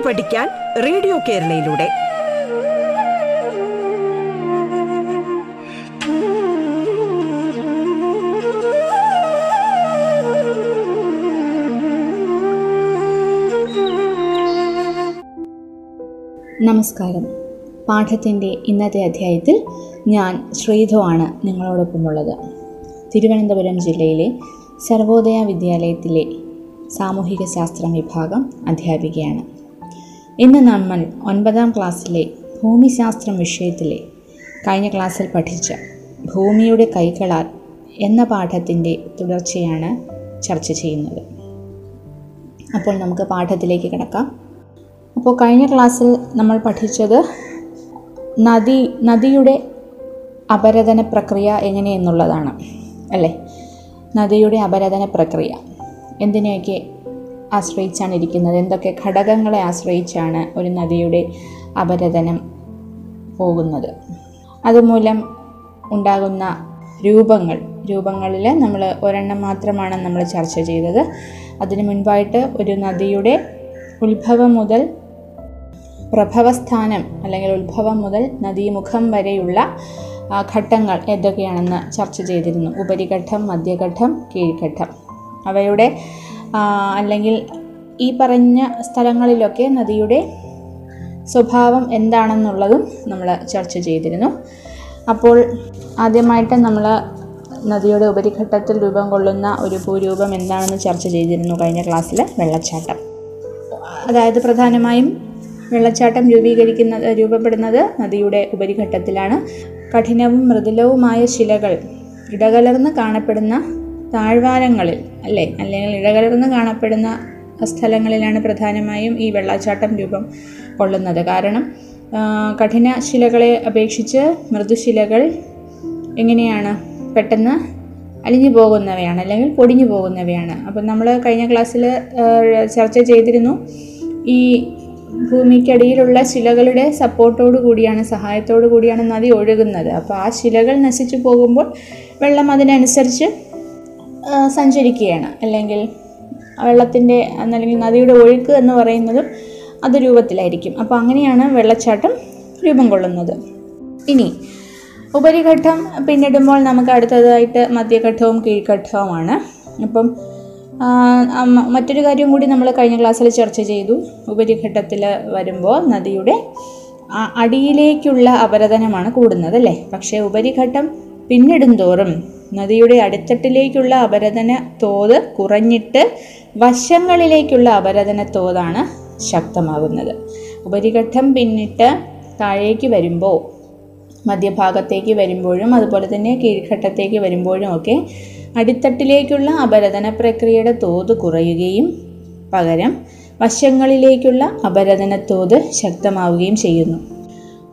പാട്ട് പഠിക്കാൻ റേഡിയോ കേരളയിലൂടെ. നമസ്കാരം. പാഠത്തിന്റെ ഇന്നത്തെ അധ്യായത്തിൽ ഞാൻ ശ്രീധു ആണ് നിങ്ങളോടൊപ്പമുള്ളത്. തിരുവനന്തപുരം ജില്ലയിലെ സർവോദയ വിദ്യാലയത്തിലെ സാമൂഹിക ശാസ്ത്രം വിഭാഗം അധ്യാപികയാണ്. ഇന്ന് നമ്മൾ ഒൻപതാം ക്ലാസ്സിലെ ഭൂമിശാസ്ത്രം വിഷയത്തിലെ കഴിഞ്ഞ ക്ലാസ്സിൽ പഠിച്ച ഭൂമിയുടെ കൈകളാൽ എന്ന പാഠത്തിന്റെ തുടർച്ചയാണ് ചർച്ച ചെയ്യുന്നത്. അപ്പോൾ നമുക്ക് പാഠത്തിലേക്ക് കിടക്കാം. അപ്പോൾ കഴിഞ്ഞ ക്ലാസ്സിൽ നമ്മൾ പഠിച്ചത് നദി നദിയുടെ അപരതന പ്രക്രിയ എങ്ങനെയെന്നുള്ളതാണ്. അല്ലേ? നദിയുടെ അപരതന പ്രക്രിയ. എന്തിനെയൊക്കെ ആശ്രയിച്ചാണ് ഇരിക്കുന്നത്. എന്തൊക്കെ ഘടകങ്ങളെ ആശ്രയിച്ചാണ് ഒരു നദിയുടെ അപരതനം പോകുന്നത്? അതുമൂലം ഉണ്ടാകുന്ന രൂപങ്ങൾ രൂപങ്ങളിൽ നമ്മൾ ഒരെണ്ണം മാത്രമാണ് നമ്മൾ ചർച്ച ചെയ്തത്. അതിനു മുൻപായിട്ട് ഒരു നദിയുടെ ഉത്ഭവം മുതൽ പ്രഭവസ്ഥാനം അല്ലെങ്കിൽ ഉത്ഭവം മുതൽ നദീമുഖം വരെയുള്ള ഘട്ടങ്ങൾ ഏതൊക്കെയാണെന്ന് ചർച്ച ചെയ്തിരുന്നു. ഉപരിഘട്ടം മധ്യഘട്ടം കീഴ്ഘട്ടം. അവയുടെ അല്ലെങ്കിൽ ഈ പറഞ്ഞ സ്ഥലങ്ങളിലൊക്കെ നദിയുടെ സ്വഭാവം എന്താണെന്നുള്ളതും നമ്മൾ ചർച്ച ചെയ്തിരുന്നു. അപ്പോൾ ആദ്യമായിട്ട് നമ്മൾ നദിയുടെ ഉപരിഘട്ടത്തിൽ രൂപം കൊള്ളുന്ന ഒരു ഭൂരൂപം എന്താണെന്ന് ചർച്ച ചെയ്തിരുന്നു കഴിഞ്ഞ ക്ലാസ്സിൽ വെള്ളച്ചാട്ടം. അതായത് പ്രധാനമായും വെള്ളച്ചാട്ടം രൂപീകരിക്കുന്ന രൂപപ്പെടുന്നത് നദിയുടെ ഉപരിഘട്ടത്തിലാണ്. കഠിനവും മൃദുലവുമായ ശിലകൾ ഇടകലർന്ന് കാണപ്പെടുന്ന താഴ്വാരങ്ങളിൽ അല്ലേ? അല്ലെങ്കിൽ ഇടകലർന്ന് കാണപ്പെടുന്ന സ്ഥലങ്ങളിലാണ് പ്രധാനമായും ഈ വെള്ളച്ചാട്ടം രൂപം കൊള്ളുന്നത്. കാരണം കഠിന ശിലകളെ അപേക്ഷിച്ച് മൃദുശിലകൾ എങ്ങനെയാണ് പെട്ടെന്ന് അലിഞ്ഞു പോകുന്നവയാണ് അല്ലെങ്കിൽ പൊടിഞ്ഞു പോകുന്നവയാണ്. അപ്പം നമ്മൾ കഴിഞ്ഞ ക്ലാസ്സിൽ ചർച്ച ചെയ്തിരുന്നു ഈ ഭൂമിക്കടിയിലുള്ള ശിലകളുടെ സപ്പോർട്ടോടു കൂടിയാണ് സഹായത്തോടു കൂടിയാണ് നദി ഒഴുകുന്നത്. അപ്പോൾ ആ ശിലകൾ നശിച്ചു പോകുമ്പോൾ വെള്ളം അതിനനുസരിച്ച് സഞ്ചരിക്കുകയാണ്. അല്ലെങ്കിൽ വെള്ളത്തിന്റെ അല്ലെങ്കിൽ നദിയുടെ ഒഴുക്ക് എന്ന് പറയുന്നതും അത് രൂപത്തിലായിരിക്കും. അപ്പോൾ അങ്ങനെയാണ് വെള്ളച്ചാട്ടം രൂപം കൊള്ളുന്നത്. ഇനി ഉപരിഘട്ടം പിന്നിടുമ്പോൾ നമുക്ക് അടുത്തതായിട്ട് മധ്യഘട്ടവും കീഴ്ഘട്ടവുമാണ്. അപ്പം മറ്റൊരു കാര്യം കൂടി നമ്മൾ കഴിഞ്ഞ ക്ലാസ്സിൽ ചർച്ച ചെയ്തു. ഉപരിഘട്ടത്തിൽ വരുമ്പോൾ നദിയുടെ അടിയിലേക്കുള്ള അപരതനമാണ് കൂടുന്നത് അല്ലേ? പക്ഷേ ഉപരിഘട്ടം പിന്നിടും തോറും നദിയുടെ അടിത്തട്ടിലേക്കുള്ള അപരതന തോത് കുറഞ്ഞിട്ട് വശങ്ങളിലേക്കുള്ള അപരതന തോതാണ് ശക്തമാകുന്നത്. ഉപരിഘട്ടം പിന്നിട്ട് താഴേക്ക് വരുമ്പോൾ മധ്യഭാഗത്തേക്ക് വരുമ്പോഴും അതുപോലെ തന്നെ കീഴ്ഘട്ടത്തേക്ക് വരുമ്പോഴും ഒക്കെ അടിത്തട്ടിലേക്കുള്ള അപരതന പ്രക്രിയയുടെ തോത് കുറയുകയും പകരം വശങ്ങളിലേക്കുള്ള അപരതന തോത് ശക്തമാവുകയും ചെയ്യുന്നു.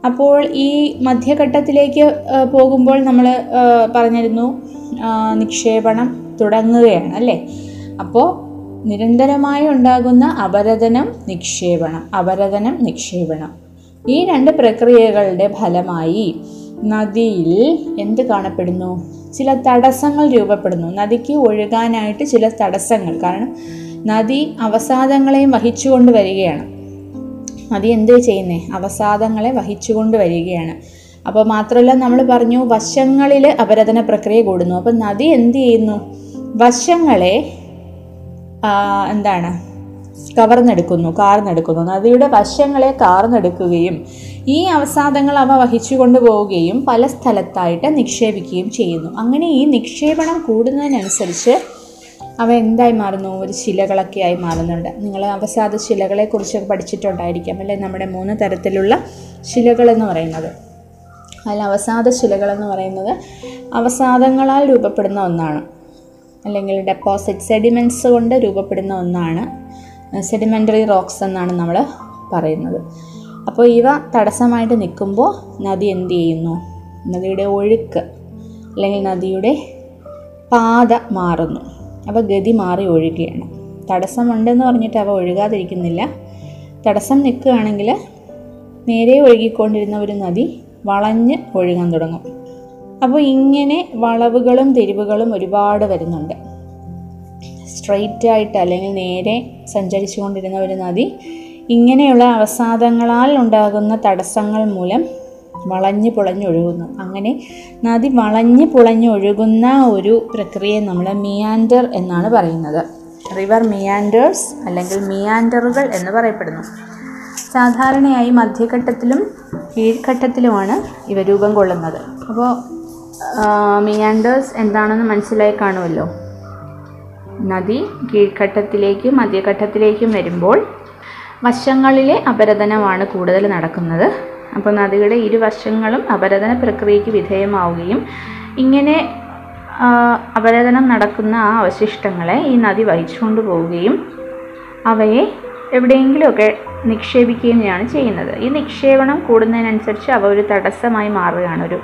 അപ്പോൾ ഈ മധ്യഘട്ടത്തിലേക്ക് പോകുമ്പോൾ നമ്മൾ പറഞ്ഞിരുന്നു നിക്ഷേപണം തുടങ്ങുകയാണ് അല്ലേ? അപ്പോൾ നിരന്തരമായി ഉണ്ടാകുന്ന അപരതനം നിക്ഷേപണം അപരതനം നിക്ഷേപണം. ഈ രണ്ട് പ്രക്രിയകളുടെ ഫലമായി നദിയിൽ എന്ത് കാണപ്പെടുന്നു? ചില തടസ്സങ്ങൾ രൂപപ്പെടുന്നു. നദിക്ക് ഒഴുകാനായിട്ട് ചില തടസ്സങ്ങൾ. കാരണം നദി അവസാദങ്ങളെയും വഹിച്ചുകൊണ്ട് വരികയാണ്. നദി എന്ത് ചെയ്യുന്നേ? അവസാദങ്ങളെ വഹിച്ചുകൊണ്ട് വരികയാണ്. അപ്പോൾ മാത്രമല്ല നമ്മൾ പറഞ്ഞു വശങ്ങളിൽ അപരതന പ്രക്രിയ കൂടുന്നു. അപ്പം നദി എന്ത് ചെയ്യുന്നു? വശങ്ങളെ എന്താണ്? കവർന്നെടുക്കുന്നു കാർന്നെടുക്കുന്നു. നദിയുടെ വശങ്ങളെ കാർന്നെടുക്കുകയും ഈ അവസാദങ്ങൾ അവ വഹിച്ചു കൊണ്ടുപോവുകയും പല സ്ഥലത്തായിട്ട് നിക്ഷേപിക്കുകയും ചെയ്യുന്നു. അങ്ങനെ ഈ നിക്ഷേപണം കൂടുന്നതിനനുസരിച്ച് അവ എന്തായി മാറുന്നു? ഒരു ശിലകളൊക്കെ ആയി മാറുന്നുണ്ട്. നിങ്ങൾ അവസാദ ശിലകളെക്കുറിച്ചൊക്കെ പഠിച്ചിട്ടുണ്ടായിരിക്കാം അല്ലെ? നമ്മുടെ മൂന്ന് തരത്തിലുള്ള ശിലകൾ എന്ന് പറയുന്നത്. അതിൽ അവസാദ ശിലകൾ എന്ന് പറയുന്നത് അവസാദങ്ങളാൽ രൂപപ്പെടുന്ന ഒന്നാണ്. അല്ലെങ്കിൽ ഡെപ്പോസിറ്റ് സെഡിമെന്റ്സ് കൊണ്ട് രൂപപ്പെടുന്ന ഒന്നാണ്. സെഡിമെന്ററി റോക്സ് എന്നാണ് നമ്മൾ പറയുന്നത്. അപ്പോൾ ഇവ തടസ്സമായിട്ട് നിൽക്കുമ്പോൾ നദി എന്ത് ചെയ്യുന്നു? നദിയുടെ ഒഴുക്ക് അല്ലെങ്കിൽ നദിയുടെ പാത മാറുന്നു. അവ ഗതി മാറി ഒഴുകുകയാണ് തടസ്സമുണ്ടെന്ന് പറഞ്ഞിട്ട് അവ ഒഴുകാതിരിക്കുന്നില്ല. തടസ്സം നിൽക്കുകയാണെങ്കിൽ നേരെ ഒഴുകിക്കൊണ്ടിരുന്ന ഒരു നദി വളഞ്ഞ് ഒഴുകാൻ തുടങ്ങും. അപ്പോൾ ഇങ്ങനെ വളവുകളും തിരിവുകളും ഒരുപാട് വരുന്നുണ്ട്. സ്ട്രെയിറ്റ് ആയിട്ട് അല്ലെങ്കിൽ നേരെ സഞ്ചരിച്ചുകൊണ്ടിരുന്ന ഒരു നദി ഇങ്ങനെയുള്ള അവസാദങ്ങളാൽ ഉണ്ടാകുന്ന തടസ്സങ്ങൾ മൂലം വളഞ്ഞു പുളഞ്ഞൊഴുകുന്നു അങ്ങനെ നദി വളഞ്ഞു പുളഞ്ഞൊഴുകുന്ന ഒരു പ്രക്രിയയെ നമ്മൾ മിയാൻഡർ എന്നാണ് പറയുന്നത്. റിവർ മിയാൻഡേഴ്സ് അല്ലെങ്കിൽ മിയാൻഡറുകൾ എന്ന് പറയപ്പെടുന്നു. സാധാരണയായി മധ്യഘട്ടത്തിലും കീഴ്ഘട്ടത്തിലുമാണ് ഇവ രൂപം കൊള്ളുന്നത്. അപ്പോൾ മിയാൻഡേഴ്സ് എന്താണെന്ന് മനസ്സിലായി കാണുമല്ലോ? നദി കീഴ്ഘട്ടത്തിലേക്കും മധ്യഘട്ടത്തിലേക്കും വരുമ്പോൾ വശങ്ങളിലെ അപരതനമാണ് കൂടുതൽ നടക്കുന്നത്. അപ്പോൾ നദിയുടെ ഇരുവശങ്ങളും അപരദന പ്രക്രിയയ്ക്ക് വിധേയമാവുകയും ഇങ്ങനെ അപരതനം നടക്കുന്ന ആ അവശിഷ്ടങ്ങളെ ഈ നദി വഹിച്ചുകൊണ്ട് പോവുകയും അവയെ എവിടെയെങ്കിലുമൊക്കെ നിക്ഷേപിക്കുകയാണ് ചെയ്യുന്നത്. ഈ നിക്ഷേപണം കൂടുന്നതിനനുസരിച്ച് അവ ഒരു തടസ്സമായി മാറുകയാണ് ഒരു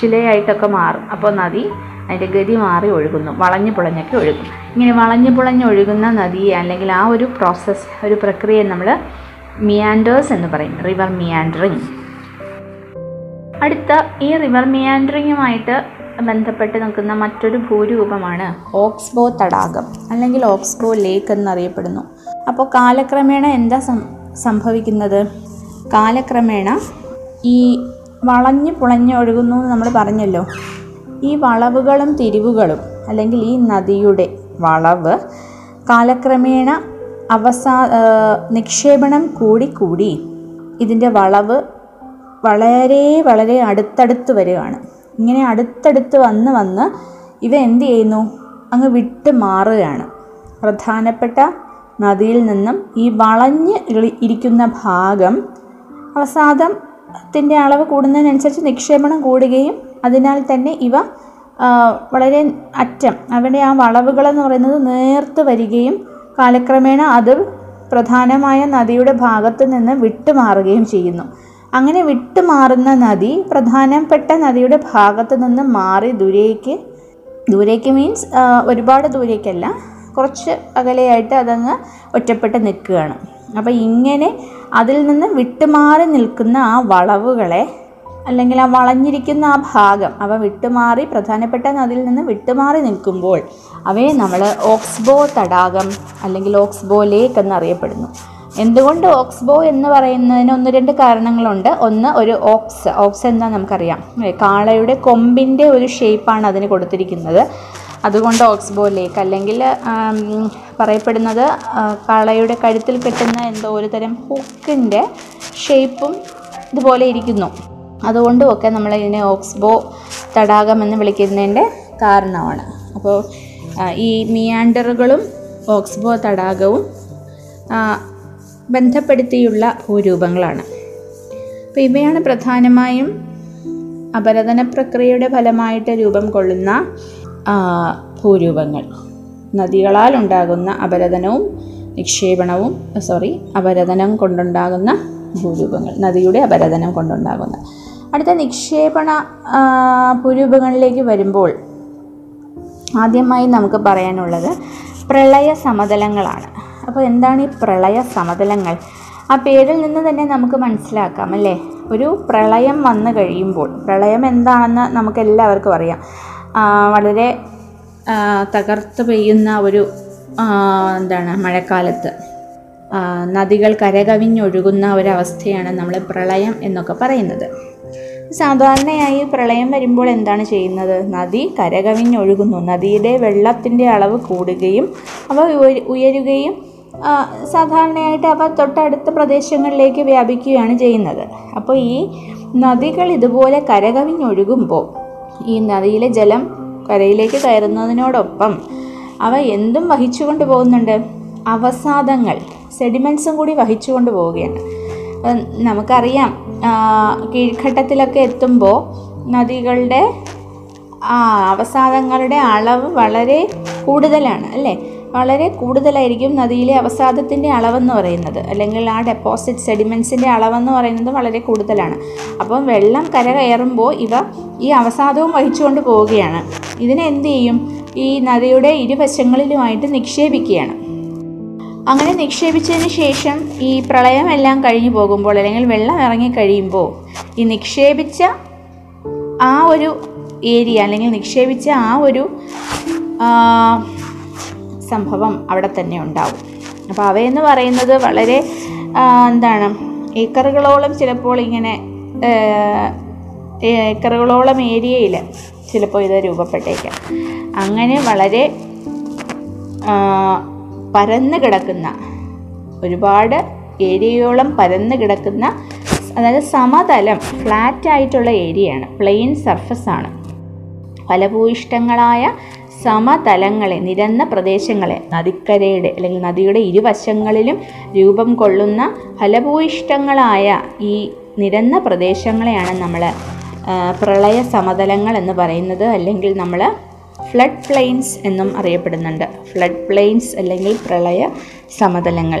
ശിലയായിട്ടൊക്കെ മാറും. അപ്പോൾ നദി അതിന്റെ ഗതി മാറി ഒഴുകുന്നു വളഞ്ഞു പുളഞ്ഞൊക്കെ ഒഴുകും ഇങ്ങനെ വളഞ്ഞു പുളഞ്ഞ് ഒഴുകുന്ന നദിയെ അല്ലെങ്കിൽ ആ ഒരു പ്രോസസ്സ് ഒരു പ്രക്രിയയെ നമ്മൾ മിയാൻഡേഴ്സ് എന്ന് പറയും റിവർ മിയാൻഡറിങ് അടുത്ത ഈ റിവർ മിയാൻഡറിങ്ങുമായിട്ട് ബന്ധപ്പെട്ട് നിൽക്കുന്ന മറ്റൊരു ഭൂരൂപമാണ് ഓക്സ്ബോ തടാകം അല്ലെങ്കിൽ ഓക്സ്ബോ ലേക്ക് എന്നറിയപ്പെടുന്നു. അപ്പോൾ കാലക്രമേണ എന്താ സംഭവിക്കുന്നത്? കാലക്രമേണ ഈ വളഞ്ഞു പുളഞ്ഞു ഒഴുകുന്നു എന്ന് നമ്മൾ പറഞ്ഞല്ലോ. ഈ വളവുകളും തിരിവുകളും അല്ലെങ്കിൽ ഈ നദിയുടെ വളവ് കാലക്രമേണ അവസാ നിക്ഷേപണം കൂടി കൂടി ഇതിന്റെ വളവ് വളരെ വളരെ അടുത്തടുത്ത് വരികയാണ്. ഇങ്ങനെ അടുത്തടുത്ത് വന്ന് വന്ന് ഇവ എന്ത് ചെയ്യുന്നു? അങ്ങ് വിട്ട് മാറുകയാണ്. പ്രധാനപ്പെട്ട നദിയിൽ നിന്നും ഈ വളഞ്ഞ് ഇരിക്കുന്ന ഭാഗം അവസാദത്തിന്റെ അളവ് കൂടുന്നതിനനുസരിച്ച് നിക്ഷേപണം കൂടുകയും അതിനാൽ തന്നെ ഇവ വളരെ അറ്റം അവിടെ ആ വളവുകളെന്ന് പറയുന്നത് നേർത്ത് വരികയും കാലക്രമേണ അത് പ്രധാനമായ നദിയുടെ ഭാഗത്ത് നിന്ന് വിട്ടുമാറുകയും ചെയ്യുന്നു. അങ്ങനെ വിട്ടുമാറുന്ന നദി പ്രധാനപ്പെട്ട നദിയുടെ ഭാഗത്ത് നിന്ന് മാറി ദൂരേക്ക്. ദൂരേക്ക് മീൻസ് ഒരുപാട് ദൂരേക്കല്ല. കുറച്ച് അകലെയായിട്ട് അതങ്ങ് ഒറ്റപ്പെട്ട് നിൽക്കുകയാണ്. അപ്പോൾ ഇങ്ങനെ അതിൽ നിന്ന് വിട്ടുമാറി നിൽക്കുന്ന ആ വളവുകളെ അല്ലെങ്കിൽ ആ വളഞ്ഞിരിക്കുന്ന ആ ഭാഗം അവ വിട്ടുമാറി പ്രധാനപ്പെട്ട നദിയിൽ നിന്ന് വിട്ടുമാറി നിൽക്കുമ്പോൾ അവയെ നമ്മൾ ഓക്സ്ബോ തടാകം അല്ലെങ്കിൽ ഓക്സ്ബോ ലേക്ക് എന്നറിയപ്പെടുന്നു. എന്തുകൊണ്ട് ഓക്സ്ബോ എന്ന് പറയുന്നതിന് ഒന്ന് രണ്ട് കാരണങ്ങളുണ്ട്. ഒന്ന് ഒരു ഓക്സ്. ഓക്സ് എന്താ നമുക്കറിയാം. കാളയുടെ കൊമ്പിന്റെ ഒരു ഷേപ്പാണ് അതിന് കൊടുത്തിരിക്കുന്നത്. അതുകൊണ്ട് ഓക്സ്ബോ ലേക്ക്. അല്ലെങ്കിൽ പറയപ്പെടുന്നത് കാളയുടെ കഴുത്തിൽ കെട്ടുന്ന എന്തോ ഒരു തരം ഹുക്കിന്റെ ഷേപ്പും ഇതുപോലെ ഇരിക്കുന്നു. അതുകൊണ്ടും ഒക്കെ നമ്മൾ ഇതിനെ ഓക്സ്ബോ തടാകം എന്ന് വിളിക്കുന്നതിന്റെ കാരണമാണ്. അപ്പോൾ ഈ മിയാൻഡറുകളും ഓക്സ്ബോ തടാകവും ബന്ധപ്പെടുത്തിയുള്ള ഭൂരൂപങ്ങളാണ്. അപ്പോൾ ഇവയാണ് പ്രധാനമായും അപരതന പ്രക്രിയയുടെ ഫലമായിട്ട് രൂപം കൊള്ളുന്ന ഭൂരൂപങ്ങൾ. നദികളാൽ ഉണ്ടാകുന്ന അപരതനവും നിക്ഷേപണവും സോറി അപരതനം കൊണ്ടുണ്ടാകുന്ന ഭൂരൂപങ്ങൾ നദിയുടെ അപരതനം കൊണ്ടുണ്ടാകുന്ന. അടുത്ത നിക്ഷേപണ ഭൂരൂപങ്ങളിലേക്ക് വരുമ്പോൾ ആദ്യമായി നമുക്ക് പറയാനുള്ളത് പ്രളയ സമതലങ്ങളാണ്. അപ്പോൾ എന്താണ് ഈ പ്രളയ സമതലങ്ങൾ? ആ പേരിൽ നിന്ന് തന്നെ നമുക്ക് മനസ്സിലാക്കാം അല്ലേ? ഒരു പ്രളയം വന്നു കഴിയുമ്പോൾ പ്രളയം എന്താണെന്ന് നമുക്ക് എല്ലാവർക്കും അറിയാം. വളരെ തകർത്ത് പെയ്യുന്ന ഒരു എന്താണ് മഴക്കാലത്ത് നദികൾ കരകവിഞ്ഞൊഴുകുന്ന ഒരവസ്ഥയാണ് നമ്മൾ പ്രളയം എന്നൊക്കെ പറയുന്നത്. സാധാരണയായി പ്രളയം വരുമ്പോൾ എന്താണ് ചെയ്യുന്നത്? നദി കരകവിഞ്ഞൊഴുകുന്നു. നദിയുടെ വെള്ളത്തിന്റെ അളവ് കൂടുകയും അവ ഉയരുകയും സാധാരണയായിട്ട് അവ തൊട്ടടുത്ത പ്രദേശങ്ങളിലേക്ക് വ്യാപിക്കുകയാണ് ചെയ്യുന്നത്. അപ്പോൾ ഈ നദികൾ ഇതുപോലെ കരകവിഞ്ഞൊഴുകുമ്പോൾ ഈ നദിയിലെ ജലം കരയിലേക്ക് കയറുന്നതിനോടൊപ്പം അവ എന്തും വഹിച്ചുകൊണ്ട് പോകുന്നുണ്ട്? അവസാദങ്ങൾ സെഡിമെൻസും കൂടി വഹിച്ചുകൊണ്ട് പോവുകയാണ്. നമുക്കറിയാം കീഴ്ഘട്ടത്തിലൊക്കെ എത്തുമ്പോൾ നദികളുടെ അവസാദങ്ങളുടെ അളവ് വളരെ കൂടുതലാണ് അല്ലേ? വളരെ കൂടുതലായിരിക്കും നദിയിലെ അവസാദത്തിന്റെ അളവെന്ന് പറയുന്നത്. അല്ലെങ്കിൽ ആ ഡെപ്പോസിറ്റ് സെഡിമെൻസിന്റെ അളവെന്ന് പറയുന്നത് വളരെ കൂടുതലാണ്. അപ്പം വെള്ളം കര കയറുമ്പോൾ ഇവ ഈ അവസാദവും വഹിച്ചുകൊണ്ട് പോവുകയാണ്. ഇതിനെ എന്ത് ചെയ്യും? ഈ നദിയുടെ ഇരുവശങ്ങളിലുമായിട്ട് നിക്ഷേപിക്കുകയാണ്. അങ്ങനെ നിക്ഷേപിച്ചതിന് ശേഷം ഈ പ്രളയമെല്ലാം കഴിഞ്ഞു പോകുമ്പോൾ അല്ലെങ്കിൽ വെള്ളം ഇറങ്ങി കഴിയുമ്പോൾ ഈ നിക്ഷേപിച്ച ആ ഒരു ഏരിയ അല്ലെങ്കിൽ നിക്ഷേപിച്ച ആ ഒരു സംഭവം അവിടെ തന്നെ ഉണ്ടാവും. അപ്പോൾ അവയെന്ന് പറയുന്നത് വളരെ എന്താണ് ഏക്കറുകളോളം ചിലപ്പോൾ ഇങ്ങനെ ഏക്കറുകളോളം ഏരിയയിൽ ചിലപ്പോൾ ഇത് രൂപപ്പെട്ടേക്കാം. അങ്ങനെ വളരെ പരന്നു പരന്ന് കിടക്കുന്ന ഒരുപാട് ഏരിയയോളം പരന്ന് കിടക്കുന്ന അതായത് സമതലം ഫ്ലാറ്റ് ആയിട്ടുള്ള ഏരിയയാണ് പ്ലെയിൻ സർഫസ് ആണ് ഫലഭൂയിഷ്ടങ്ങളായ സമതലങ്ങളെ നിരന്ന പ്രദേശങ്ങളെ നദിക്കരയുടെ അല്ലെങ്കിൽ നദിയുടെ ഇരുവശങ്ങളിലും രൂപം കൊള്ളുന്ന ഫലഭൂയിഷ്ടങ്ങളായ ഈ നിരന്ന പ്രദേശങ്ങളെയാണ് നമ്മൾ പ്രളയ സമതലങ്ങൾ എന്ന് പറയുന്നത് അല്ലെങ്കിൽ നമ്മൾ ഫ്ലഡ് പ്ലെയിൻസ് എന്നും അറിയപ്പെടുന്നുണ്ട്. ഫ്ലഡ് പ്ലെയിൻസ് അല്ലെങ്കിൽ പ്രളയ സമതലങ്ങൾ.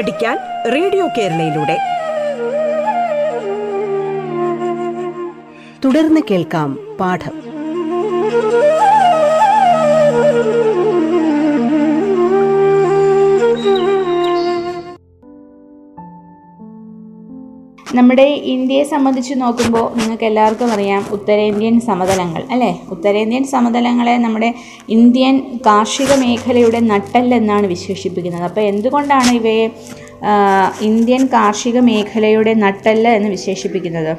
പഠിക്കാൻ റേഡിയോ കേരളയിലൂടെ. തുടർന്ന് കേൾക്കാം പാഠം. നമ്മുടെ ഇന്ത്യയെ സംബന്ധിച്ച് നോക്കുമ്പോൾ നിങ്ങൾക്ക് എല്ലാവർക്കും അറിയാം ഉത്തരേന്ത്യൻ സമതലങ്ങൾ അല്ലേ? ഉത്തരേന്ത്യൻ സമതലങ്ങളെ നമ്മുടെ ഇന്ത്യൻ കാർഷിക മേഖലയുടെ നട്ടല്ലെന്നാണ് വിശേഷിപ്പിക്കുന്നത്. അപ്പോൾ എന്തുകൊണ്ടാണ് ഇവയെ ഇന്ത്യൻ കാർഷിക മേഖലയുടെ നട്ടല്ല എന്ന് വിശേഷിപ്പിക്കുന്നത്?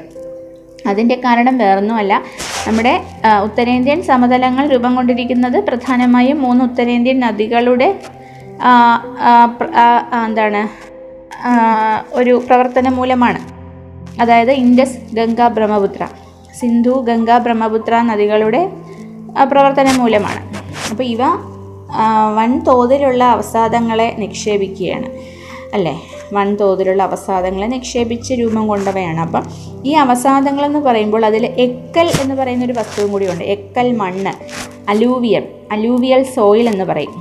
അതിന്റെ കാരണം വേറൊന്നുമല്ല. നമ്മുടെ ഉത്തരേന്ത്യൻ സമതലങ്ങൾ രൂപം കൊണ്ടിരിക്കുന്നത് പ്രധാനമായും മൂന്ന് ഉത്തരേന്ത്യൻ നദികളുടെ എന്താണ് ഒരു പ്രവർത്തന മൂലമാണ്. അതായത് ഇൻഡസ് ഗംഗ ബ്രഹ്മപുത്ര. സിന്ധു ഗംഗ ബ്രഹ്മപുത്ര നദികളുടെ പ്രവർത്തനം മൂലമാണ്. അപ്പോൾ ഇവ വൻ വൻതോതിലുള്ള അവസാദങ്ങളെ നിക്ഷേപിക്കുകയാണ്. അല്ലേ? വൻതോതിലുള്ള അവസാദങ്ങളെ നിക്ഷേപിച്ച് രൂപം കൊണ്ടവയാണ്. അപ്പം ഈ അവസാദങ്ങളെന്ന് പറയുമ്പോൾ അതിൽ എക്കൽ എന്ന് പറയുന്ന ഒരു വസ്തുവും കൂടിയുണ്ട്. എക്കൽ മണ്ണ് അലൂവിയൽ അലൂവിയൽ സോയിൽ എന്ന് പറയും.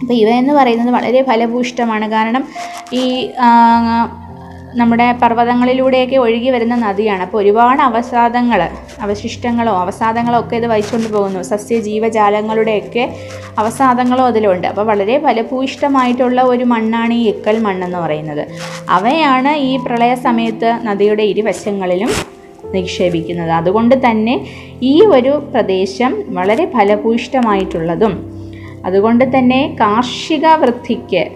അപ്പോൾ ഇവ എന്ന് പറയുന്നത് വളരെ ഫലഭൂഷ്ടമാണ് കാരണം ഈ നമ്മുടെ പർവതങ്ങളിലൂടെയൊക്കെ ഒഴുകി വരുന്ന നദിയാണ്. അപ്പോൾ ഒരുപാട് അവസാദങ്ങൾ അവശിഷ്ടങ്ങളോ അവസാദങ്ങളോ ഒക്കെ ഇത് വഹിച്ചുകൊണ്ട് പോകുന്നു. സസ്യ ജീവജാലങ്ങളുടെയൊക്കെ അവസാദങ്ങളും അതിലുണ്ട്. അപ്പോൾ വളരെ ഫലഭൂയിഷ്ടമായിട്ടുള്ള ഒരു മണ്ണാണ് ഈ എക്കൽ മണ്ണെന്ന് പറയുന്നത്. അവയാണ് ഈ പ്രളയ സമയത്ത് നദിയുടെ ഇരുവശങ്ങളിലും നിക്ഷേപിക്കുന്നത്. അതുകൊണ്ട് തന്നെ ഈ ഒരു പ്രദേശം വളരെ ഫലഭൂയിഷ്ടമായിട്ടുള്ളതും അതുകൊണ്ട് തന്നെ കാർഷിക വൃദ്ധിക്ക്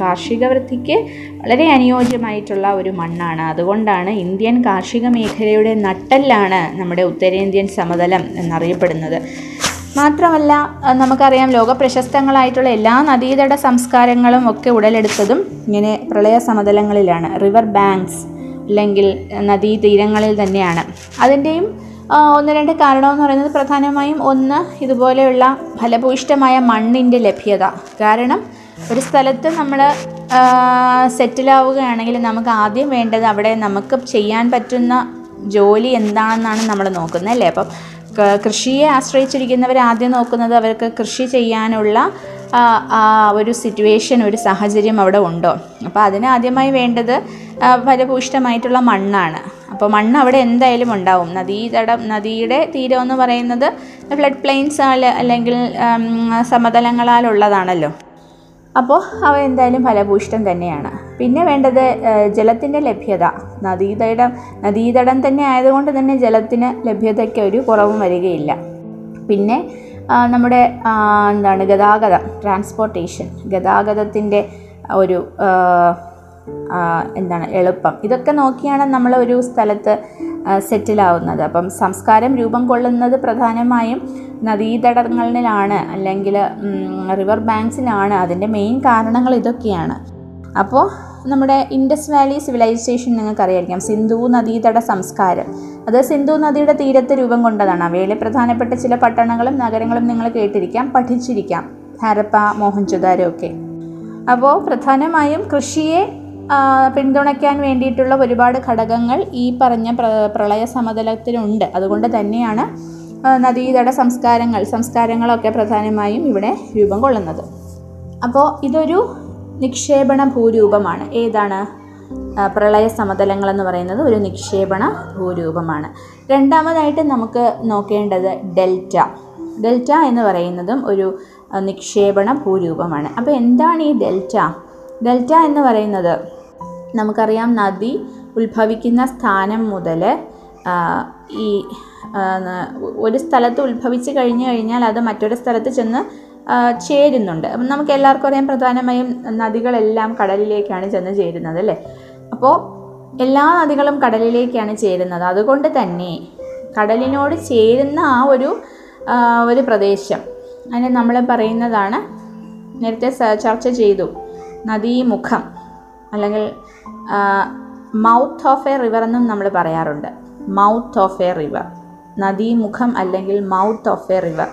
കാർഷിക വൃത്തിക്ക് വളരെ അനുയോജ്യമായിട്ടുള്ള ഒരു മണ്ണാണ്. അതുകൊണ്ടാണ് ഇന്ത്യൻ കാർഷിക മേഖലയുടെ നട്ടെല്ലാണ് നമ്മുടെ ഉത്തരേന്ത്യൻ സമതലം എന്നറിയപ്പെടുന്നത്. മാത്രമല്ല നമുക്കറിയാം ലോക പ്രശസ്തങ്ങളായിട്ടുള്ള എല്ലാ നദീതട സംസ്കാരങ്ങളും ഒക്കെ ഉടലെടുത്തതും ഇങ്ങനെ പ്രളയ സമതലങ്ങളിലാണ്. റിവർ ബാങ്ക്സ് അല്ലെങ്കിൽ നദീതീരങ്ങളിൽ തന്നെയാണ്. അതിന്റെയും ഒന്ന് രണ്ട് കാരണമെന്ന് പറയുന്നത് പ്രധാനമായും ഒന്ന് ഇതുപോലെയുള്ള ഫലഭൂയിഷ്ടമായ മണ്ണിന്റെ ലഭ്യത. കാരണം ഒരു സ്ഥലത്ത് നമ്മൾ സെറ്റിലാവുകയാണെങ്കിൽ നമുക്ക് ആദ്യം വേണ്ടത് അവിടെ നമുക്ക് ചെയ്യാൻ പറ്റുന്ന ജോലി എന്താണെന്നാണ് നമ്മൾ നോക്കുന്നത് അല്ലേ? അപ്പം കൃഷിയെ ആശ്രയിച്ചിരിക്കുന്നവർ ആദ്യം നോക്കുന്നത് അവർക്ക് കൃഷി ചെയ്യാനുള്ള ഒരു സിറ്റുവേഷൻ ഒരു സാഹചര്യം അവിടെ ഉണ്ടോ? അപ്പോൾ അതിന് ആദ്യമായി വേണ്ടത് ഫലഭൂഷ്ടമായിട്ടുള്ള മണ്ണാണ്. അപ്പോൾ മണ്ണ് അവിടെ എന്തായാലും ഉണ്ടാവും. നദീതടം നദിയുടെ തീരം എന്ന് പറയുന്നത് ഫ്ലഡ് പ്ലെയിൻസ് അല്ലെങ്കിൽ സമതലങ്ങളാലുള്ളതാണല്ലോ. അപ്പോൾ അവ എന്തായാലും ഫലഭൂഷ്ടം തന്നെയാണ്. പിന്നെ വേണ്ടത് ജലത്തിന്റെ ലഭ്യത. നദീതടം നദീതടം തന്നെ ആയതുകൊണ്ട് തന്നെ ജലത്തിന് ലഭ്യതയ്ക്ക് ഒരു കുറവും വരികയില്ല. പിന്നെ നമ്മുടെ എന്താണ് ഗതാഗതം ട്രാൻസ്പോർട്ടേഷൻ ഗതാഗതത്തിന്റെ ഒരു എന്താണ് എളുപ്പം. ഇതൊക്കെ നോക്കിയാണ് നമ്മൾ ഒരു സ്ഥലത്ത് സെറ്റിലാവുന്നത്. അപ്പം സംസ്കാരം രൂപം കൊള്ളുന്നത് പ്രധാനമായും നദീതടങ്ങളിലാണ് അല്ലെങ്കിൽ റിവർ ബാങ്ക്സിലാണ് അതിന്റെ മെയിൻ കാരണങ്ങൾ ഇതൊക്കെയാണ്. അപ്പോൾ നമ്മുടെ ഇൻഡസ് വാലി സിവിലൈസേഷൻ നിങ്ങൾക്കറിയായിരിക്കാം. സിന്ധു നദീതട സംസ്കാരം. അത് സിന്ധു നദിയുടെ തീരത്ത് രൂപം കൊണ്ടതാണ്. അവയിലെ പ്രധാനപ്പെട്ട ചില പട്ടണങ്ങളും നഗരങ്ങളും നിങ്ങൾ കേട്ടിരിക്കാം പഠിച്ചിരിക്കാം. ഹരപ്പ മോഹൻജുദാരോ ഒക്കെ. അപ്പോൾ പ്രധാനമായും കൃഷിയെ പിന്തുണയ്ക്കാൻ വേണ്ടിയിട്ടുള്ള ഒരുപാട് ഘടകങ്ങൾ ഈ പറഞ്ഞ പ്ര പ്രളയ സമതലത്തിലുണ്ട്. അതുകൊണ്ട് തന്നെയാണ് നദീതട സംസ്കാരങ്ങൾ സംസ്കാരങ്ങളൊക്കെ പ്രധാനമായും ഇവിടെ രൂപം കൊള്ളുന്നത്. അപ്പോൾ ഇതൊരു നിക്ഷേപണ ഭൂരൂപമാണ്. ഏതാണ്? പ്രളയ സമതലങ്ങൾ എന്ന് പറയുന്നത് ഒരു നിക്ഷേപണ ഭൂരൂപമാണ്. രണ്ടാമതായിട്ട് നമുക്ക് നോക്കേണ്ടത് ഡെൽറ്റ. ഡെൽറ്റ എന്ന് പറയുന്നതും ഒരു നിക്ഷേപണ ഭൂരൂപമാണ്. അപ്പോൾ എന്താണ് ഈ ഡെൽറ്റ? ഡെൽറ്റ എന്ന് പറയുന്നത് നമുക്കറിയാം നദി ഉത്ഭവിക്കുന്ന സ്ഥാനം മുതൽ ഈ ഒരു സ്ഥലത്ത് ഉത്ഭവിച്ച് കഴിഞ്ഞു കഴിഞ്ഞാൽ അത് മറ്റൊരു സ്ഥലത്ത് ചെന്ന് ചേരുന്നുണ്ട്. അപ്പം നമുക്ക് എല്ലാവർക്കും അറിയാം പ്രധാനമായും നദികളെല്ലാം കടലിലേക്കാണ് ചെന്ന് ചേരുന്നത് അല്ലേ? അപ്പോൾ എല്ലാ നദികളും കടലിലേക്കാണ് ചേരുന്നത്. അതുകൊണ്ട് തന്നെ കടലിനോട് ചേരുന്ന ആ ഒരു ഒരു പ്രദേശം. അതിനെ നമ്മൾ പറയുന്നതാണ് നേരത്തെ ചർച്ച ചെയ്തു നദീമുഖം. അല്ലെങ്കിൽ മൗത്ത് ഓഫ് എ റിവർ എന്നും നമ്മൾ പറയാറുണ്ട്. മൗത്ത് ഓഫ് എ റിവർ നദീമുഖം അല്ലെങ്കിൽ മൗത്ത് ഓഫ് എ റിവർ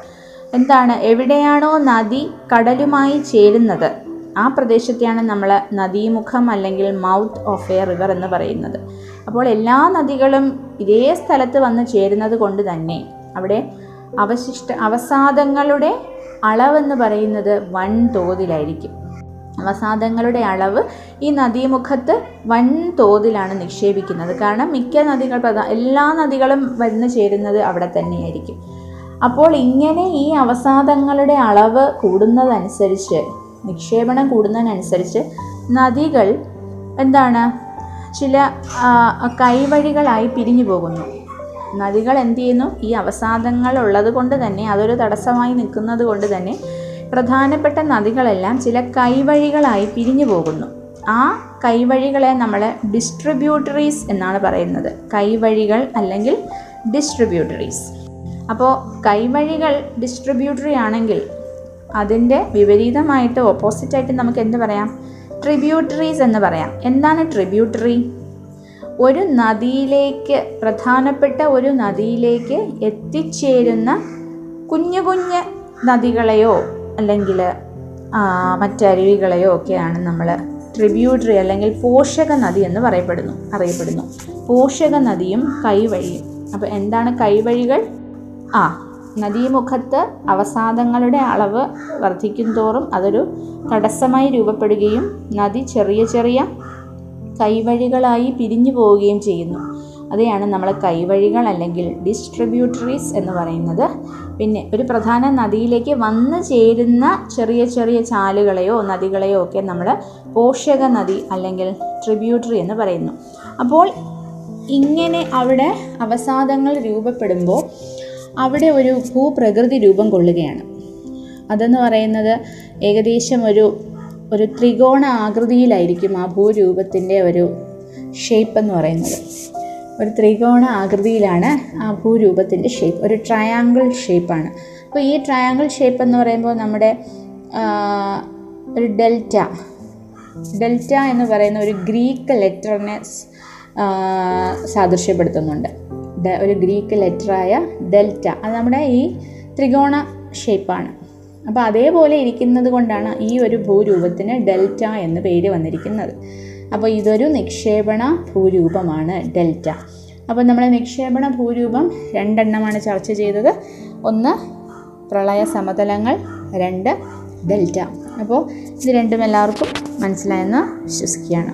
എന്താണ്? എവിടെയാണോ നദി കടലുമായി ചേരുന്നത്. ആ പ്രദേശത്തെയാണ് നമ്മൾ നദീമുഖം അല്ലെങ്കിൽ മൗത്ത് ഓഫ് എ റിവർ എന്ന് പറയുന്നത്. അപ്പോൾ എല്ലാ നദികളും ഇതേ സ്ഥലത്ത് വന്ന് ചേരുന്നത് കൊണ്ട് തന്നെ അവിടെ അവശിഷ്ട അവസാദങ്ങളുടെ അളവെന്ന് പറയുന്നത് വൻ തോതിലായിരിക്കും അവസാദങ്ങളുടെ അളവ് ഈ നദീമുഖത്ത് വൻ തോതിലാണ് നിക്ഷേപിക്കുന്നത്. കാരണം മിക്ക നദികൾ എല്ലാ നദികളും വന്ന് ചേരുന്നത് അവിടെ തന്നെയായിരിക്കും. അപ്പോൾ ഇങ്ങനെ ഈ അവസാദങ്ങളുടെ അളവ് കൂടുന്നതനുസരിച്ച് നിക്ഷേപണം കൂടുന്നതിനനുസരിച്ച് നദികൾ എന്താണ്? ചില കൈവഴികളായി പിരിഞ്ഞു പോകുന്നു. നദികൾ എന്ത് ചെയ്യുന്നു? ഈ അവസാദങ്ങൾ ഉള്ളത് കൊണ്ട് തന്നെ അതൊരു തടസ്സമായി നിൽക്കുന്നത് കൊണ്ട് തന്നെ പ്രധാനപ്പെട്ട നദികളെല്ലാം ചില കൈവഴികളായി പിരിഞ്ഞു പോകുന്നു. ആ കൈവഴികളെ നമ്മൾ ഡിസ്ട്രിബ്യൂട്ടറീസ് എന്നാണ് പറയുന്നത്. കൈവഴികൾ അല്ലെങ്കിൽ ഡിസ്ട്രിബ്യൂട്ടറീസ് അപ്പോൾ കൈവഴികൾ ഡിസ്ട്രിബ്യൂട്ടറി ആണെങ്കിൽ അതിന്റെ വിപരീതമായിട്ട് ഓപ്പോസിറ്റായിട്ട് നമുക്ക് എന്ത് പറയാം? ട്രിബ്യൂട്ടറീസ് എന്ന് പറയാം. എന്താണ് ട്രിബ്യൂട്ടറി ഒരു നദിയിലേക്ക് പ്രധാനപ്പെട്ട ഒരു നദിയിലേക്ക് എത്തിച്ചേരുന്ന കുഞ്ഞു കുഞ്ഞ് നദികളെയോ അല്ലെങ്കിൽ മറ്റരുവികളെയോ ഒക്കെയാണ് നമ്മൾ ട്രിബ്യൂട്ടറി അല്ലെങ്കിൽ പോഷക നദി എന്ന് പറയപ്പെടുന്നു അറിയപ്പെടുന്നു. പോഷക നദിയും കൈവഴിയും. അപ്പോൾ എന്താണ് കൈവഴികൾ? ആ നദീമുഖത്ത് അവസാദങ്ങളുടെ അളവ് വർദ്ധിക്കും തോറും അതൊരു തടസ്സമായി രൂപപ്പെടുകയും നദി ചെറിയ ചെറിയ കൈവഴികളായി പിരിഞ്ഞു പോവുകയും ചെയ്യുന്നു. അതെയാണ് നമ്മൾ കൈവഴികൾ അല്ലെങ്കിൽ ഡിസ്ട്രിബ്യൂട്ടറീസ് എന്ന് പറയുന്നത്. പിന്നെ ഒരു പ്രധാന നദിയിലേക്ക് വന്നു ചേരുന്ന ചെറിയ ചെറിയ ചാലുകളെയോ നദികളെയോ ഒക്കെ നമ്മൾ പോഷക നദി അല്ലെങ്കിൽ ട്രിബ്യൂട്ടറി എന്ന് പറയുന്നു. അപ്പോൾ ഇങ്ങനെ അവിടെ അവസാദങ്ങൾ രൂപപ്പെടുമ്പോൾ അവിടെ ഒരു ഭൂപ്രകൃതി രൂപം കൊള്ളുകയാണ്. അതെന്ന് പറയുന്നത് ഏകദേശം ഒരു ഒരു ത്രികോണ ആകൃതിയിലായിരിക്കും ആ ഭൂരൂപത്തിന്റെ ഒരു ഷേപ്പ് എന്ന് പറയുന്നത്. ഒരു ത്രികോണ ആകൃതിയിലാണ് ആ ഭൂരൂപത്തിന്റെ ഷേപ്പ് ഒരു ട്രയാങ്കിൾ ഷേപ്പാണ് അപ്പോൾ ഈ ട്രയാങ്കിൾ ഷേപ്പ് എന്ന് പറയുമ്പോൾ നമ്മുടെ ഒരു ഡെൽറ്റ ഡെൽറ്റ എന്ന് പറയുന്ന ഒരു ഗ്രീക്ക് ലെറ്ററിനെ സാദൃശ്യപ്പെടുത്തുന്നുണ്ട്. ഒരു ഗ്രീക്ക് ലെറ്ററായ ഡെൽറ്റ അത് നമ്മുടെ ഈ ത്രികോണ ഷേപ്പാണ് അപ്പോൾ അതേപോലെ ഇരിക്കുന്നത് കൊണ്ടാണ് ഈ ഒരു ഭൂരൂപത്തിന് ഡെൽറ്റ എന്ന് പേര് വന്നിരിക്കുന്നത്. അപ്പോൾ ഇതൊരു നിക്ഷേപണ ഭൂരൂപമാണ് ഡെൽറ്റ. അപ്പോൾ നമ്മൾ നിക്ഷേപണ ഭൂരൂപം രണ്ടെണ്ണമാണ് ചർച്ച ചെയ്തത്. ഒന്ന് പ്രളയ സമതലങ്ങൾ രണ്ട് ഡെൽറ്റ. അപ്പോൾ ഇത് രണ്ടും എല്ലാവർക്കും മനസ്സിലായെന്ന് വിശ്വസിക്കുകയാണ്.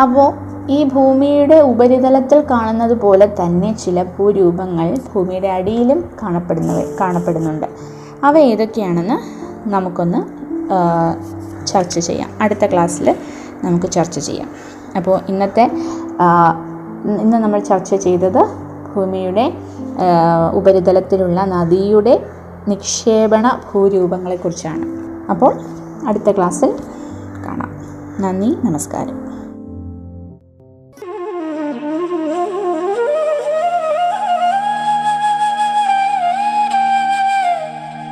അപ്പോൾ ഈ ഭൂമിയുടെ ഉപരിതലത്തിൽ കാണുന്നത് പോലെ തന്നെ ചില ഭൂരൂപങ്ങൾ ഭൂമിയുടെ അടിയിലും കാണപ്പെടുന്നവ കാണപ്പെടുന്നുണ്ട്. അവ ഏതൊക്കെയാണെന്ന് നമുക്കൊന്ന് ചർച്ച ചെയ്യാം. അടുത്ത ക്ലാസ്സിൽ നമുക്ക് ചർച്ച ചെയ്യാം. അപ്പോൾ ഇന്നത്തെ ഇന്ന് നമ്മൾ ചർച്ച ചെയ്തത് ഭൂമിയുടെ ഉപരിതലത്തിലുള്ള നദിയുടെ നിക്ഷേപണ ഭൂരൂപങ്ങളെക്കുറിച്ചാണ്. അപ്പോൾ അടുത്ത ക്ലാസ്സിൽ കാണാം. നന്ദി നമസ്കാരം.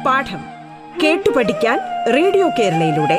പാഠം കേട്ടു പഠിക്കാൻ റേഡിയോ കേരളയിലൂടെ.